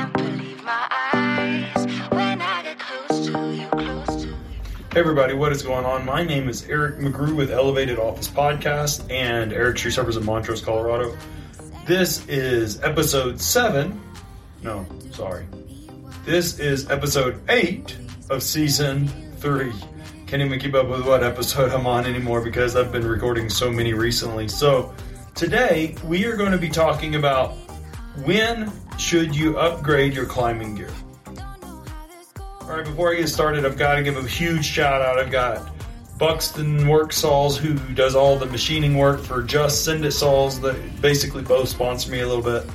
Hey everybody, what is going on? My name is Eric McGrew with Elevated Office Podcast and Eric Tree Servers in Montrose, Colorado. This is episode seven. No, sorry. This is episode eight of season three. Can't even keep up with what episode I'm on anymore because I've been recording so many recently. So today we are going to be talking about when should you upgrade your climbing gear. All right, before I get started, I've got to give a huge shout out. I've got Buxton Work Saws, who does all the machining work for Just Send It Saws, that basically both sponsor me a little bit.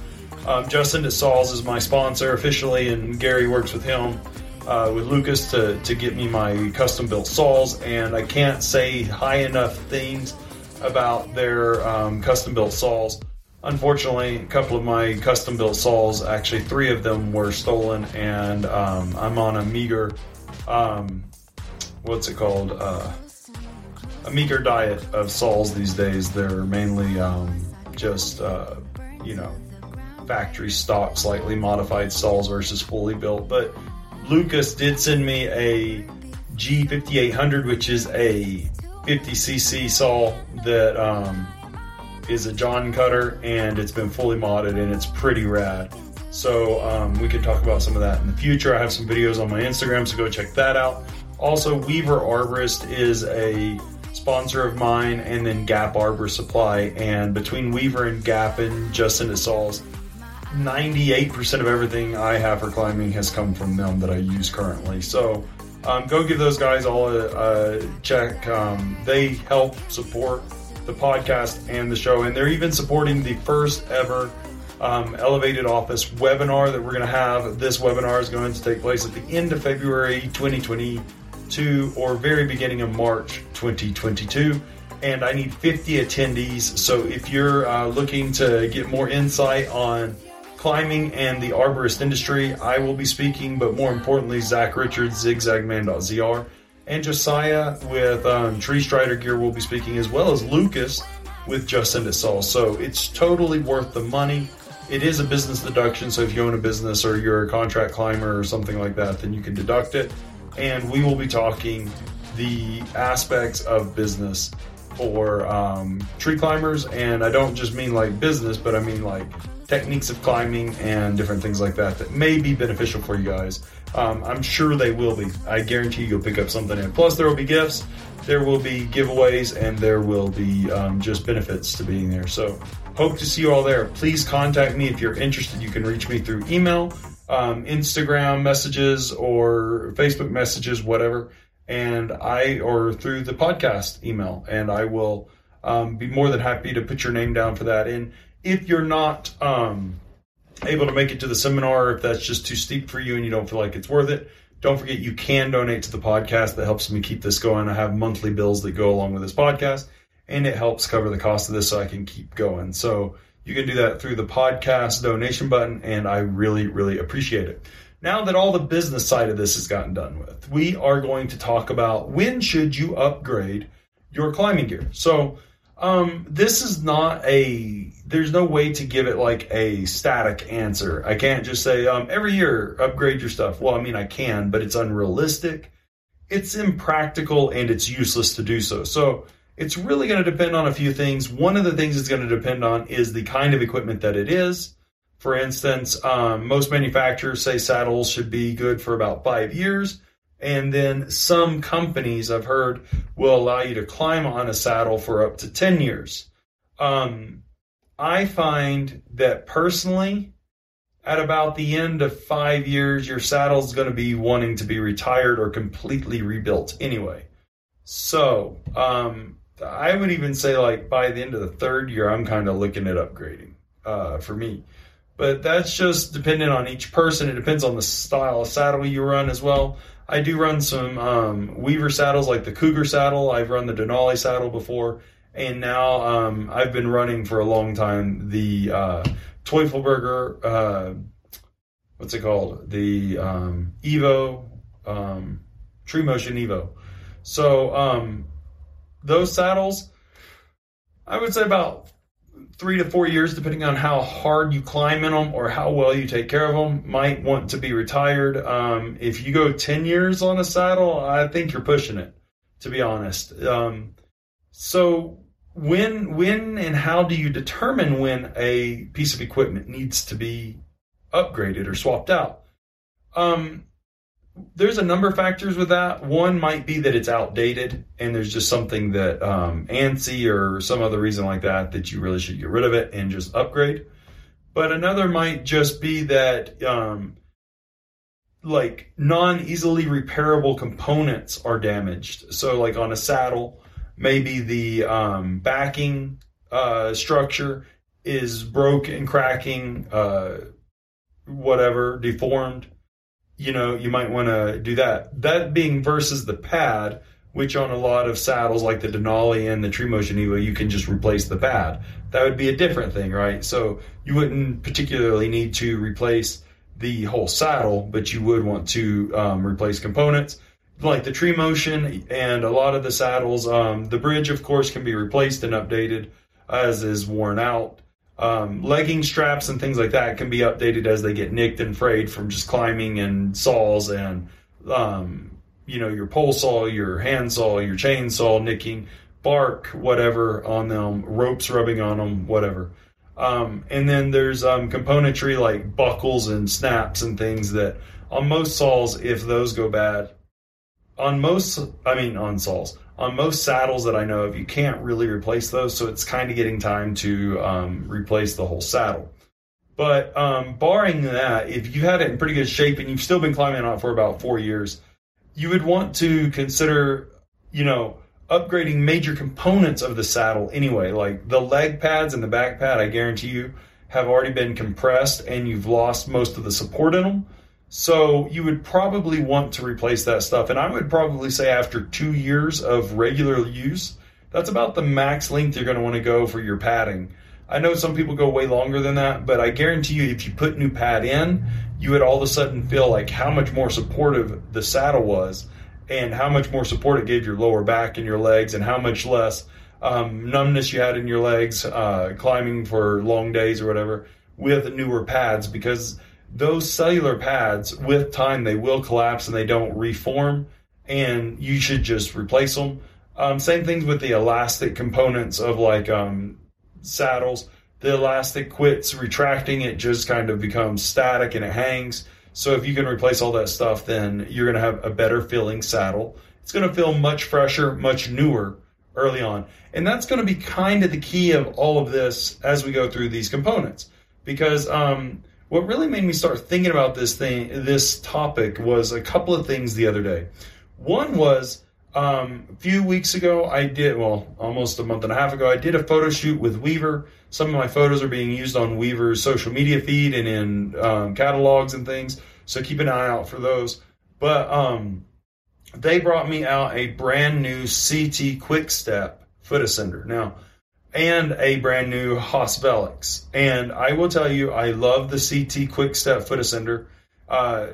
Um, Just Send It Saws is my sponsor officially, and Gary works with him, uh, with Lucas, to, to get me my custom built saws. And I can't say high enough things about their um, custom built saws. Unfortunately, a couple of my custom built saws, actually three of them were stolen, and um, I'm on a meager, um, what's it called? Uh, a meager diet of saws these days. They're mainly um, just, uh, you know, factory stock, slightly modified saws versus fully built. But Lucas did send me a G5800, which is a 50cc saw that um, is a John cutter and it's been fully modded and it's pretty rad. So um, we can talk about some of that in the future. I have some videos on my Instagram, so go check that out. Also, Weaver Arborist is a sponsor of mine, and then Gap Arbor Supply. And between Weaver and Gap and Just Send It Saws, 98% of everything I have for climbing has come from them that I use currently. So um, go give those guys all a, a check. Um, they help support the podcast and the show, and they're even supporting the first ever um, Elevated Office webinar that we're going to have. This webinar is going to take place at the end of February 2022 or very beginning of March 2022. And I need 50 attendees. So if you're uh, looking to get more insight on climbing and the arborist industry, I will be speaking, but more importantly, Zach Richards, zigzagman.zr, and Josiah with um, Tree Strider Gear will be speaking, as well as Lucas with Just Send It Saws. So it's totally worth the money. It is a business deduction, so if you own a business or you're a contract climber or something like that, then you can deduct it. And we will be talking the aspects of business for um, tree climbers, and I don't just mean like business, but I mean like techniques of climbing and different things like that that may be beneficial for you guys. Um, I'm sure they will be. I guarantee you'll pick up something in. Plus, there will be gifts, there will be giveaways, and there will be um, just benefits to being there. So, hope to see you all there. Please contact me if you're interested. You can reach me through email, um, Instagram messages, or Facebook messages, whatever. And I, or through the podcast email, and I will um, be more than happy to put your name down for that. And if you're not um, able to make it to the seminar, if that's just too steep for you and you don't feel like it's worth it, don't forget you can donate to the podcast. That helps me keep this going. I have monthly bills that go along with this podcast, and it helps cover the cost of this so I can keep going. So you can do that through the podcast donation button, and I really, really appreciate it. Now that all the business side of this has gotten done with, we are going to talk about when should you upgrade your climbing gear. So um, this is not a. There's no way to give it like a static answer. I can't just say um, every year upgrade your stuff. Well, I mean I can, but it's unrealistic. It's impractical and it's useless to do so. So it's really going to depend on a few things. One of the things it's going to depend on is the kind of equipment that it is. For instance, um, most manufacturers say saddles should be good for about five years. And then some companies I've heard will allow you to climb on a saddle for up to 10 years. Um, I find that personally, at about the end of five years, your saddle is going to be wanting to be retired or completely rebuilt anyway. So, um, I would even say, like, by the end of the third year, I'm kind of looking at upgrading uh, for me. But that's just dependent on each person. It depends on the style of saddle you run as well. I do run some um, Weaver saddles, like the Cougar saddle. I've run the Denali saddle before, and now um, I've been running for a long time the uh, Teufelberger. Uh, what's it called? The um, Evo um, Tree Motion Evo. So um, those saddles, I would say about three to four years, depending on how hard you climb in them or how well you take care of them, might want to be retired. Um, if you go 10 years on a saddle, I think you're pushing it, to be honest. Um, so when, when and how do you determine when a piece of equipment needs to be upgraded or swapped out? Um, there's a number of factors with that. One might be that it's outdated and there's just something that um, ANSI or some other reason like that that you really should get rid of it and just upgrade. But another might just be that um, like non easily repairable components are damaged. So like on a saddle, maybe the um, backing uh, structure is broken, cracking, uh, whatever, deformed you know, you might want to do that. That being versus the pad, which on a lot of saddles like the Denali and the Tree Motion Evo, you can just replace the pad. That would be a different thing, right? So you wouldn't particularly need to replace the whole saddle, but you would want to um, replace components like the Tree Motion and a lot of the saddles. Um, the bridge, of course, can be replaced and updated as is worn out. Um, legging straps and things like that can be updated as they get nicked and frayed from just climbing and saws and um, you know your pole saw, your hand saw, your chainsaw nicking, bark, whatever on them, ropes rubbing on them, whatever. Um, and then there's um, componentry like buckles and snaps and things that on most saws, if those go bad, on most, I mean on saws, on most saddles that I know of, you can't really replace those. So it's kind of getting time to um, replace the whole saddle. But um, barring that, if you had it in pretty good shape and you've still been climbing on it for about four years, you would want to consider, you know, upgrading major components of the saddle anyway. Like the leg pads and the back pad, I guarantee you have already been compressed and you've lost most of the support in them. So you would probably want to replace that stuff. And I would probably say after two years of regular use, that's about the max length you're going to want to go for your padding. I know some people go way longer than that, but I guarantee you if you put new pad in, you would all of a sudden feel like how much more supportive the saddle was and how much more support it gave your lower back and your legs and how much less um, numbness you had in your legs uh, climbing for long days or whatever with newer pads because – those cellular pads with time they will collapse and they don't reform and you should just replace them um, same things with the elastic components of like um, saddles. The elastic quits retracting it just kind of becomes static and it hangs. So if you can replace all that stuff then you're going to have a better feeling saddle. It's going to feel much fresher much newer early on. And that's going to be kind of the key of all of this as we go through these components. Because um, what really made me start thinking about this thing, this topic, was a couple of things the other day. One was um, a few weeks ago, I did, well, almost a month and a half ago, I did a photo shoot with Weaver. Some of my photos are being used on Weaver's social media feed and in um, catalogs and things, so keep an eye out for those. But um, they brought me out a brand new CT Quick Step foot ascender. Now, and a brand new Haas Velix. And I will tell you, I love the CT Quick Step Foot Ascender. Uh,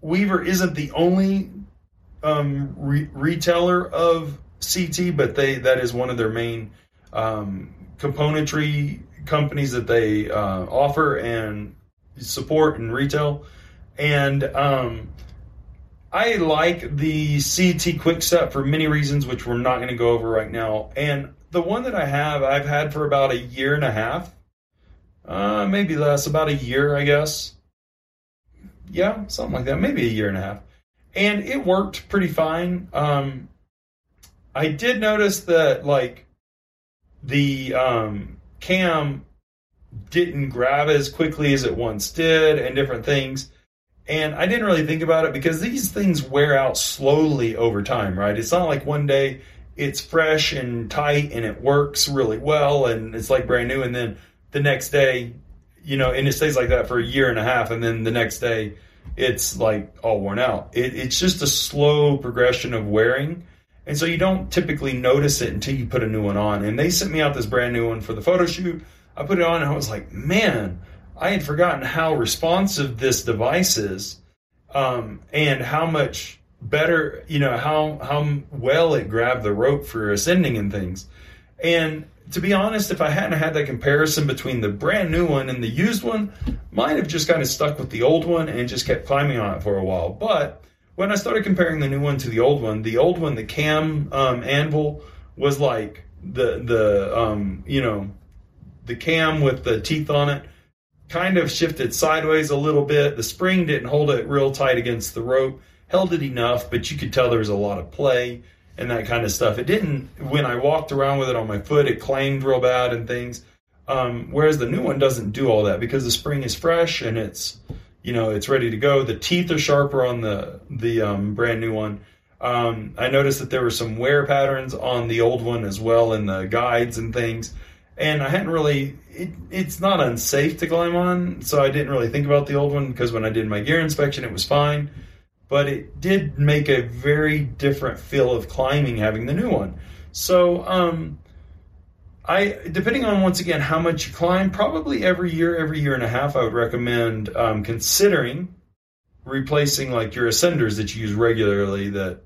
Weaver isn't the only um, re- retailer of CT, but they that is one of their main um, componentry companies that they uh, offer and support and retail. And um, I like the CT Quick Step for many reasons, which we're not going to go over right now. And the one that I have, I've had for about a year and a half, uh, maybe less, about a year, I guess. Yeah, something like that, maybe a year and a half, and it worked pretty fine. Um, I did notice that like the um, cam didn't grab as quickly as it once did, and different things. And I didn't really think about it because these things wear out slowly over time, right? It's not like one day it's fresh and tight and it works really well and it's like brand new. And then the next day you know and it stays like that for a year and a half. And then the next day it's like all worn out. It, it's just a slow progression of wearing. And so you don't typically notice it until you put a new one on. And they sent me out this brand new one for the photo shoot. I put it on and i was like man i had forgotten how responsive this device is um, and how much better, you know, how how well it grabbed the rope for ascending and things. And to be honest, if I hadn't had that comparison between the brand new one and the used one, might have just kind of stuck with the old one and just kept climbing on it for a while. But when I started comparing the new one to the old one, the old one, the cam um, anvil, was like the the um, you know the cam with the teeth on it kind of shifted sideways a little bit. The spring didn't hold it real tight against the rope, held it enough, but you could tell there was a lot of play and that kind of stuff. It didn't, when I walked around with it on my foot, it clanged real bad and things. Um, whereas the new one doesn't do all that because the spring is fresh and it's, you know, it's ready to go. The teeth are sharper on the, the um, brand new one. Um, I noticed that there were some wear patterns on the old one as well in the guides and things and I hadn't really. It, it's not unsafe to climb on, so I didn't really think about the old one because when I did my gear inspection, it was fine. But it did make a very different feel of climbing having the new one. So, um, I depending on once again how much you climb, probably every year, every year and a half, I would recommend um, considering replacing like your ascenders that you use regularly that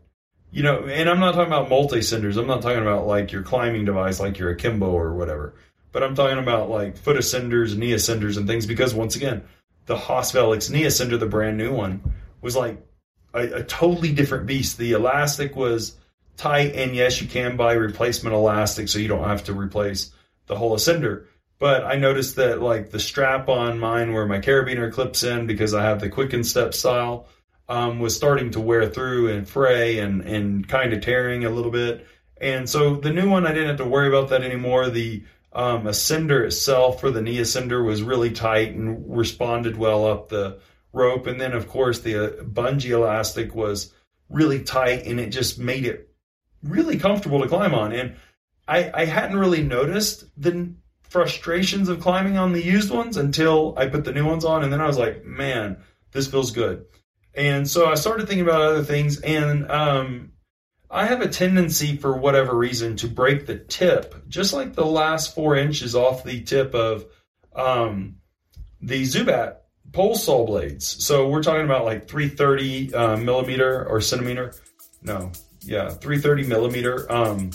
you know, and I'm not talking about multi ascenders. I'm not talking about like your climbing device, like your akimbo or whatever. But I'm talking about like foot ascenders, knee ascenders, and things. Because once again, the Haas Velix knee ascender, the brand new one, was like a, a totally different beast. The elastic was tight, and yes, you can buy replacement elastic, so you don't have to replace the whole ascender. But I noticed that like the strap on mine, where my carabiner clips in, because I have the quicken step style um, was starting to wear through and fray and, and kind of tearing a little bit. And so the new one, I didn't have to worry about that anymore. The um, ascender itself for the knee ascender was really tight and responded well up the rope. And then, of course, the uh, bungee elastic was really tight and it just made it really comfortable to climb on. And I, I hadn't really noticed the frustrations of climbing on the used ones until I put the new ones on. And then I was like, man, this feels good. And so I started thinking about other things, and um, I have a tendency, for whatever reason, to break the tip, just like the last four inches off the tip of um, the Zubat pole saw blades. So we're talking about like 330 uh, millimeter or centimeter. No, yeah, 330 millimeter. Um,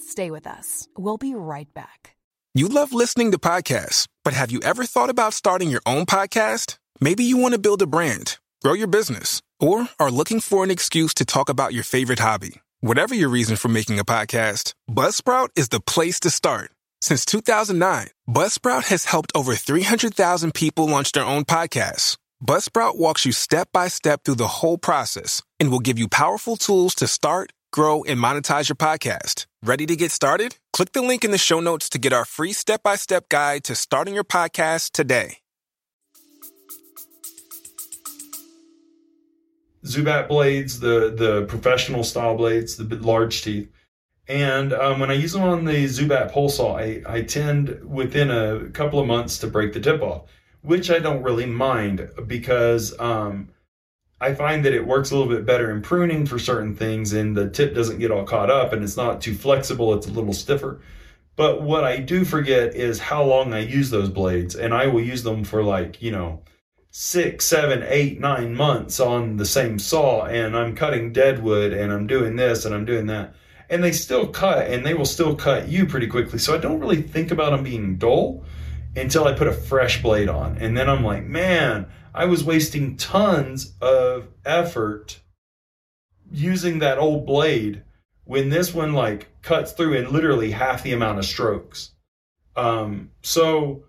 Stay with us. We'll be right back. You love listening to podcasts, but have you ever thought about starting your own podcast? Maybe you want to build a brand, grow your business, or are looking for an excuse to talk about your favorite hobby. Whatever your reason for making a podcast, Buzzsprout is the place to start. Since 2009, Buzzsprout has helped over 300,000 people launch their own podcasts. Buzzsprout walks you step by step through the whole process and will give you powerful tools to start, grow, and monetize your podcast. Ready to get started? Click the link in the show notes to get our free step by step guide to starting your podcast today. Zubat blades, the the professional style blades, the large teeth. And um, when I use them on the Zubat pole saw, I, I tend within a couple of months to break the tip off, which I don't really mind because um, I find that it works a little bit better in pruning for certain things and the tip doesn't get all caught up and it's not too flexible, it's a little stiffer. But what I do forget is how long I use those blades, and I will use them for like, you know, six, seven, eight, nine months on the same saw, and I'm cutting deadwood and I'm doing this, and I'm doing that. And they still cut, and they will still cut you pretty quickly. So I don't really think about them being dull until I put a fresh blade on. And then I'm like, man, I was wasting tons of effort using that old blade when this one like cuts through in literally half the amount of strokes. Um, so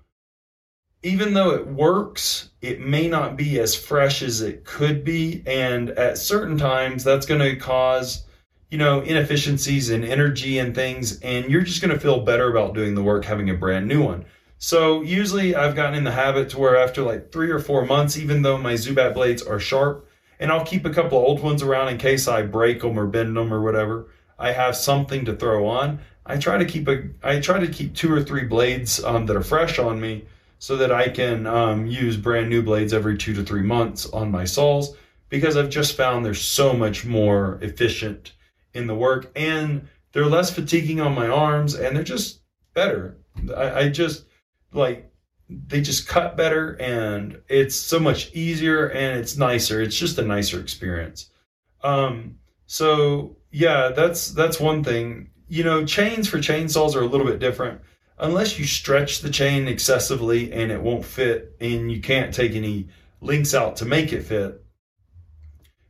even though it works, it may not be as fresh as it could be. And at certain times, that's going to cause, you know, inefficiencies and energy and things. And you're just going to feel better about doing the work having a brand new one. So usually I've gotten in the habit to where after like three or four months, even though my Zubat blades are sharp, and I'll keep a couple of old ones around in case I break them or bend them or whatever. I have something to throw on. I try to keep a I try to keep two or three blades um, that are fresh on me so that I can um, use brand new blades every two to three months on my saws because I've just found they're so much more efficient in the work and they're less fatiguing on my arms and they're just better. I, I just like they just cut better and it's so much easier and it's nicer. It's just a nicer experience. Um, so yeah, that's that's one thing. You know, chains for chainsaws are a little bit different. Unless you stretch the chain excessively and it won't fit, and you can't take any links out to make it fit.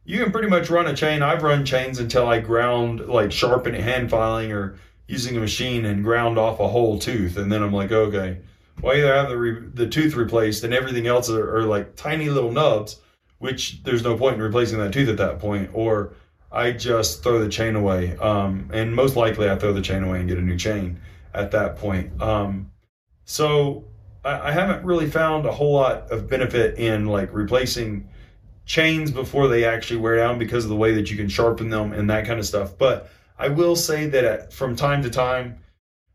You can pretty much run a chain. I've run chains until I ground, like sharpen it hand filing or using a machine and ground off a whole tooth, and then I'm like, okay, well, either have the re- the tooth replaced and everything else are, are like tiny little nubs, which there's no point in replacing that tooth at that point, or I just throw the chain away. Um, and most likely I throw the chain away and get a new chain at that point. Um, so I, I haven't really found a whole lot of benefit in like replacing chains before they actually wear down because of the way that you can sharpen them and that kind of stuff. But I will say that at, from time to time,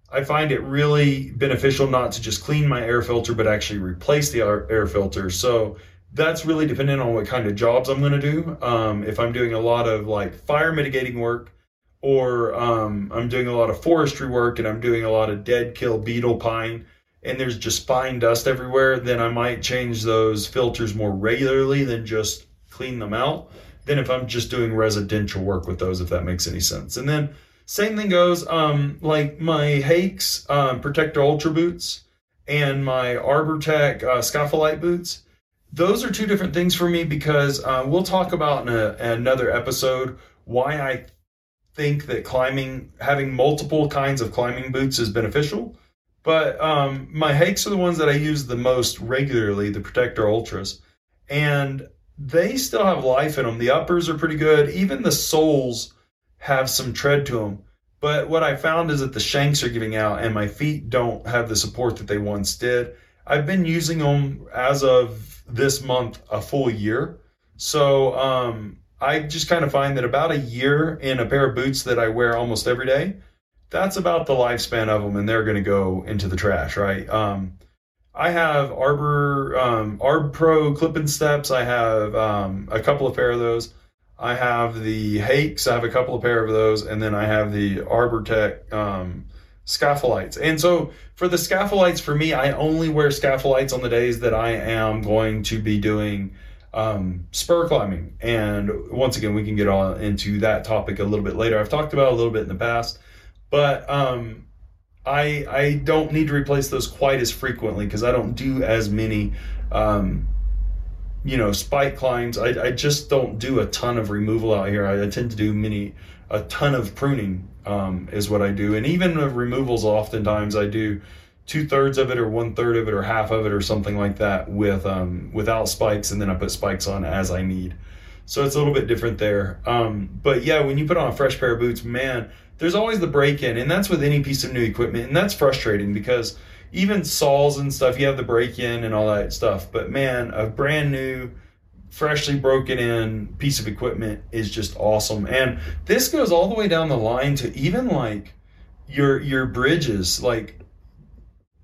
I find it really beneficial not to just clean my air filter, but actually replace the air, air filter. So that's really dependent on what kind of jobs I'm going to do. Um, if I'm doing a lot of like fire mitigating work, or um, I'm doing a lot of forestry work and I'm doing a lot of dead kill beetle pine, and there's just fine dust everywhere, then I might change those filters more regularly than just clean them out. Than if I'm just doing residential work with those, if that makes any sense. And then same thing goes, um, like my Haix um, Protector Ultra boots and my Arbortech uh, Scafell Lite boots. Those are two different things for me because uh, we'll talk about in a, another episode why I think that climbing, having multiple kinds of climbing boots is beneficial. But um, my Haix are the ones that I use the most regularly, the Protector Ultras. And they still have life in them. The uppers are pretty good. Even the soles have some tread to them. But what I found is that the shanks are giving out and my feet don't have the support that they once did. I've been using them as of this month a full year. So um, I just kind of find that about a year in a pair of boots that I wear almost every day, that's about the lifespan of them and they're going to go into the trash, right? Um, I have Arbor, um, Arb Pro clip-in steps. I have um, a couple of pair of those. I have the Haix. I have a couple of pair of those, and then I have the Arbortech um, Scafell Lites. And so for the Scafell Lites, for me, I only wear Scapholites on the days that I am going to be doing um, spur climbing. And once again, we can get on into that topic a little bit later. I've talked about a little bit in the past, but um, I I don't need to replace those quite as frequently because I don't do as many. Um, you know, spike climbs. I, I just don't do a ton of removal out here. I, I tend to do many, a ton of pruning um, is what I do. And even the removals, oftentimes I do two thirds of it or one third of it or half of it or something like that with um, without spikes, and then I put spikes on as I need. So it's a little bit different there. Um, but yeah, when you put on a fresh pair of boots, man, there's always the break in, and that's with any piece of new equipment, and that's frustrating because even saws and stuff, you have the break in and all that stuff. But man, a brand new, freshly broken in piece of equipment is just awesome. And this goes all the way down the line to even like your your bridges, like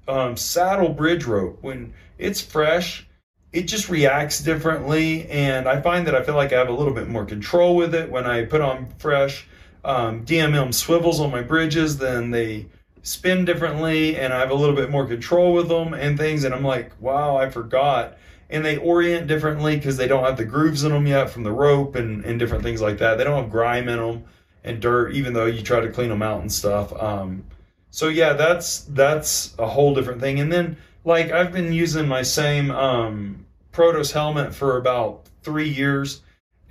um, saddle bridge rope. When it's fresh, it just reacts differently. And I find that I feel like I have a little bit more control with it when I put on fresh um, DMM swivels on my bridges. Then they spin differently and I have a little bit more control with them and things. And I'm like, wow, I forgot. And they orient differently because they don't have the grooves in them yet from the rope and, and different things like that. They don't have grime in them and dirt, even though you try to clean them out and stuff. Um, so yeah, that's that's a whole different thing. And then like I've been using my same um, Protos helmet for about three years,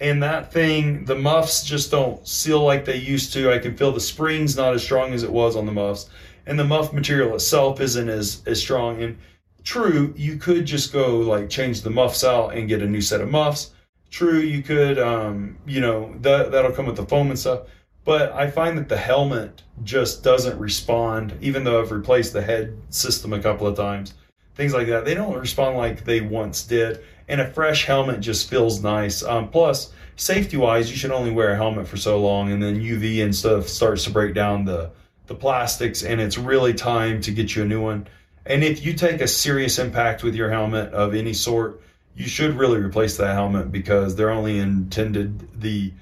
and that thing, the muffs just don't seal like they used to. I can feel the springs not as strong as it was on the muffs, and the muff material itself isn't as as strong. And true, you could just go like change the muffs out and get a new set of muffs. True, you could, um, you know, that that'll come with the foam and stuff. But I find that the helmet just doesn't respond, even though I've replaced the head system a couple of times. Things like that, they don't respond like they once did and a fresh helmet just feels nice. Um, plus, safety wise, you should only wear a helmet for so long, and then UV and stuff starts to break down the the plastics, and it's really time to get you a new one. And if you take a serious impact with your helmet of any sort, you should really replace that helmet because they're only intended the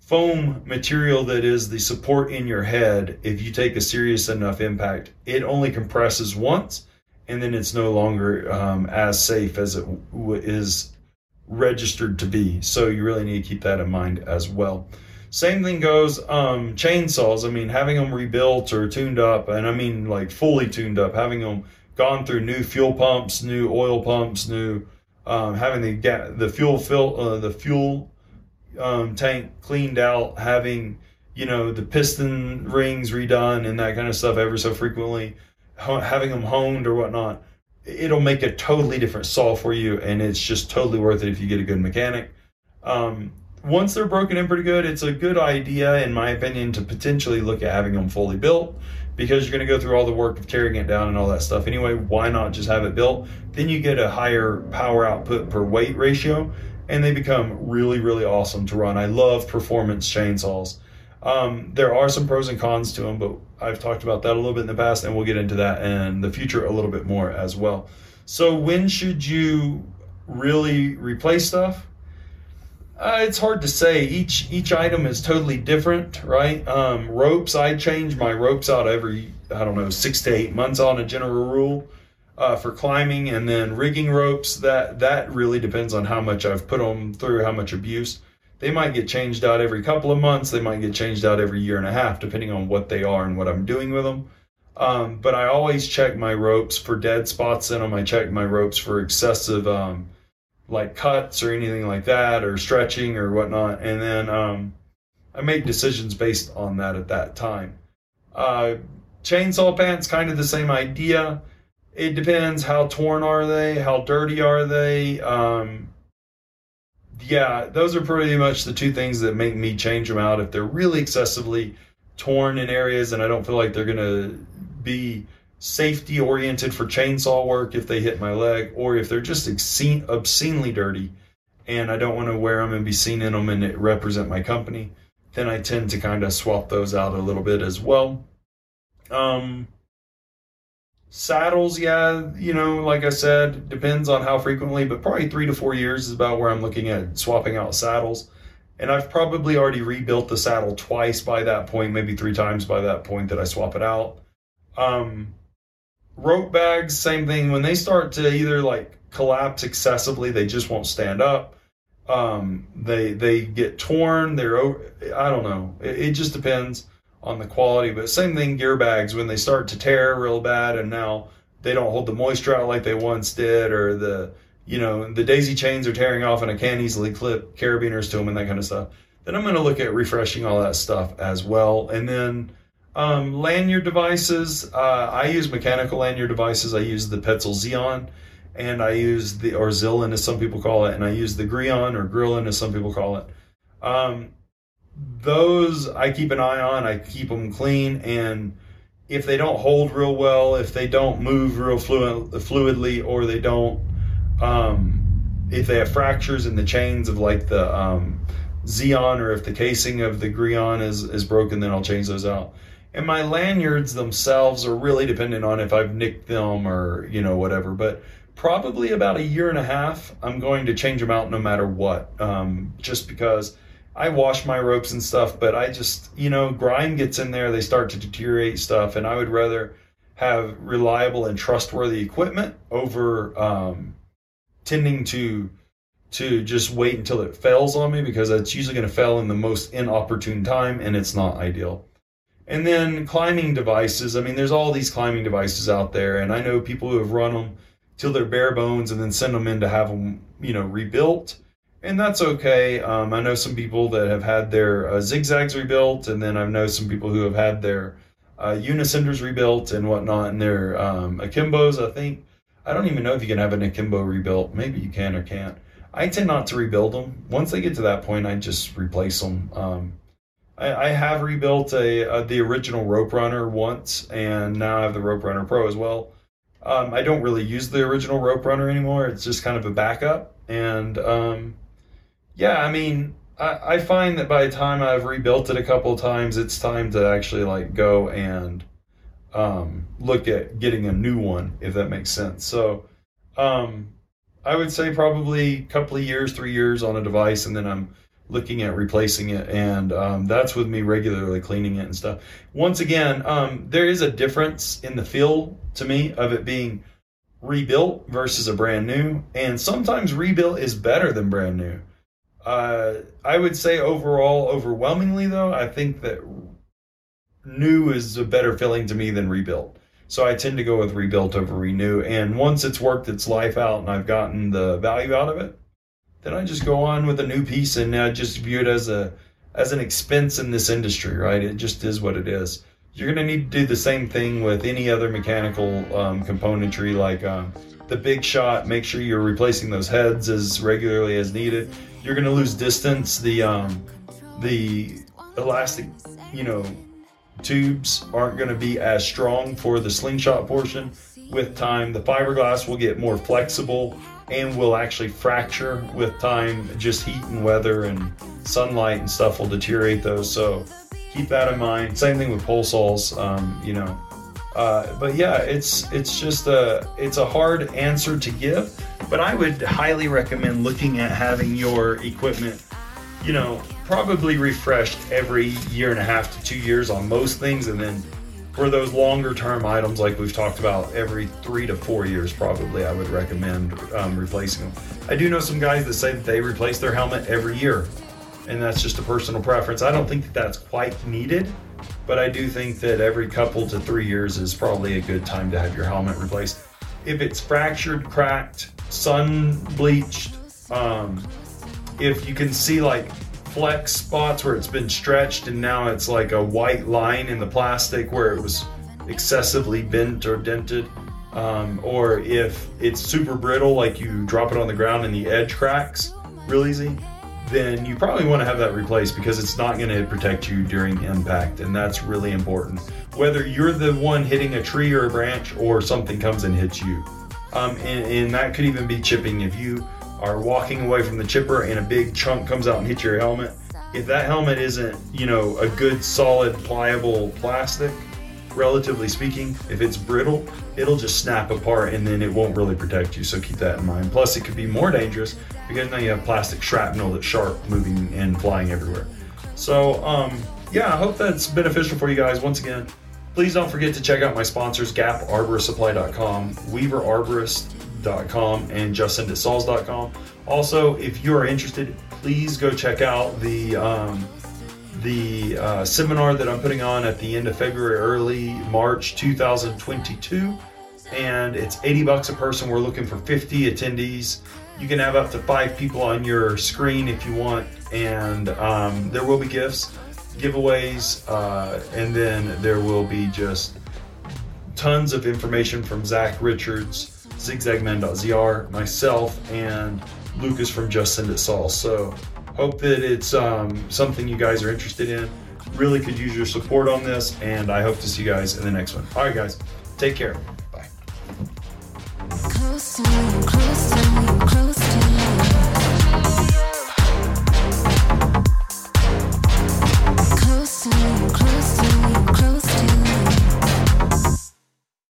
foam material that is the support in your head. If you take a serious enough impact, it only compresses once and then it's no longer um, as safe as it w- is registered to be. So you really need to keep that in mind as well. Same thing goes um, chainsaws. I mean, having them rebuilt or tuned up, and I mean like fully tuned up, having them gone through new fuel pumps, new oil pumps, new um, having the ga- the fuel fill uh, the fuel um, tank cleaned out, having you know the piston rings redone and that kind of stuff ever so frequently, having them honed or whatnot. It'll make a totally different saw for you, and it's just totally worth it if you get a good mechanic. Um, once they're broken in pretty good, it's a good idea, in my opinion, to potentially look at having them fully built because you're going to go through all the work of tearing it down and all that stuff anyway. Why not just have it built? Then you get a higher power output per weight ratio, and they become really, really awesome to run. I love performance chainsaws. Um, there are some pros and cons to them, but I've talked about that a little bit in the past, and we'll get into that in the future a little bit more as well. So, when should you really replace stuff? Uh, it's hard to say. Each each item is totally different, right? Um, ropes, I change my ropes out every I don't know six to eight months on a general rule uh, for climbing, and then rigging ropes. That that really depends on how much I've put them through, how much abuse. They might get changed out every couple of months. They might get changed out every year and a half, depending on what they are and what I'm doing with them. Um, but I always check my ropes for dead spots in them. I check my ropes for excessive. Um, like cuts or anything like that or stretching or whatnot and then um, i make decisions based on that at that time uh, chainsaw pants kind of the same idea it depends how torn are they how dirty are they um, yeah those are pretty much the two things that make me change them out if they're really excessively torn in areas and i don't feel like they're going to be safety oriented for chainsaw work if they hit my leg, or if they're just obscene, obscenely dirty and I don't want to wear them and be seen in them and represent my company, then I tend to kind of swap those out a little bit as well. Um, saddles, yeah, you know, like I said, depends on how frequently, but probably three to four years is about where I'm looking at swapping out saddles. And I've probably already rebuilt the saddle twice by that point, maybe three times by that point that I swap it out. Um, rope bags same thing when they start to either like collapse excessively they just won't stand up um, they they get torn they're i don't know it, it, just depends on the quality but same thing gear bags when they start to tear real bad and now they don't hold the moisture out like they once did or the you know the daisy chains are tearing off and i can't easily clip carabiners to them and that kind of stuff then i'm going to look at refreshing all that stuff as well and then um, lanyard devices, uh, I use mechanical lanyard devices. I use the Petzl Zeon, and I use the or Zillin as some people call it, and I use the Greon or Grillin as some people call it. Um, those I keep an eye on. I keep them clean, and if they don't hold real well, if they don't move real fluid, fluidly, or they don't, um, if they have fractures in the chains of like the um, Zeon, or if the casing of the Greon is is broken, then I'll change those out. And my lanyards themselves are really dependent on if I've nicked them or, you know, whatever. But probably about a year and a half, I'm going to change them out no matter what. Um, just because I wash my ropes and stuff, but I just, you know, grime gets in there, they start to deteriorate stuff. And I would rather have reliable and trustworthy equipment over um, tending to to just wait until it fails on me because it's usually going to fail in the most inopportune time and it's not ideal. And then climbing devices. I mean, there's all these climbing devices out there, and I know people who have run them till they're bare bones and then send them in to have them, you know, rebuilt. And that's okay. Um, I know some people that have had their uh, zigzags rebuilt, and then I know some people who have had their uh, rebuilt and whatnot, and their um, akimbos. I think I don't even know if you can have an akimbo rebuilt. Maybe you can or can't. I tend not to rebuild them. Once they get to that point, I just replace them. Um, I, I have rebuilt a, a, the original Rope Runner once, and now I have the Rope Runner Pro as well. Um, I don't really use the original Rope Runner anymore. It's just kind of a backup, and um, yeah, I mean, I, I find that by the time I've rebuilt it a couple of times, it's time to actually like go and um, look at getting a new one, if that makes sense. So, um, I would say probably a couple of years, three years on a device, and then I'm looking at replacing it, and um, that's with me regularly cleaning it and stuff. Once again, um, there is a difference in the feel to me of it being rebuilt versus a brand new, and sometimes rebuilt is better than brand new. Uh, I would say overall, overwhelmingly though, I think that new is a better feeling to me than rebuilt. So I tend to go with rebuilt over renew. And once it's worked its life out and I've gotten the value out of it, then I just go on with a new piece and I just view it as a as an expense in this industry, right? It just is what it is. You're going to need to do the same thing with any other mechanical um, componentry, like um, the big shot. Make sure you're replacing those heads as regularly as needed. You're going to lose distance. The um, the elastic, you know, tubes aren't going to be as strong for the slingshot portion. With time, the fiberglass will get more flexible and will actually fracture with time. Just heat and weather and sunlight and stuff will deteriorate those. So keep that in mind. Same thing with pole saws. Um, you know, uh, but yeah, it's it's just a it's a hard answer to give. But I would highly recommend looking at having your equipment, you know, probably refreshed every year and a half to two years on most things, and then for those longer term items like we've talked about every three to four years probably i would recommend um, replacing them i do know some guys that say that they replace their helmet every year and that's just a personal preference. I don't think that that's quite needed but i do think that every couple to three years is probably a good time to have your helmet replaced. If it's fractured cracked sun bleached um, if you can see like flex spots where it's been stretched and now it's like a white line in the plastic where it was excessively bent or dented. Um, or if it's super brittle, like you drop it on the ground and the edge cracks real easy, then you probably want to have that replaced because it's not going to protect you during impact, and that's really important. Whether you're the one hitting a tree or a branch, or something comes and hits you, um, and, and that could even be chipping. If you are walking away from the chipper and a big chunk comes out and hits your helmet, if that helmet isn't, you know, a good solid pliable plastic, relatively speaking, if it's brittle, it'll just snap apart and then it won't really protect you. So keep that in mind. Plus, it could be more dangerous because now you have plastic shrapnel that's sharp, moving and flying everywhere. So, um, yeah, I hope that's beneficial for you guys. Once again, please don't forget to check out my sponsors, GapArboristSupply.com, WeaverArborist.com, and JustSendItSaws.com. Also, if you are interested, please go check out the um, the uh, seminar that I'm putting on at the end of February, early March 2022. And it's 80 bucks a person. We're looking for 50 attendees. You can have up to five people on your screen if you want. And um, there will be gifts, giveaways, uh, and then there will be just tons of information from Zach Richards, ZigZagMan.zr, myself, and Lucas from Just Send It Saws. So hope that it's um, something you guys are interested in. Really could use your support on this, and I hope to see you guys in the next one. All right, guys, take care. Bye.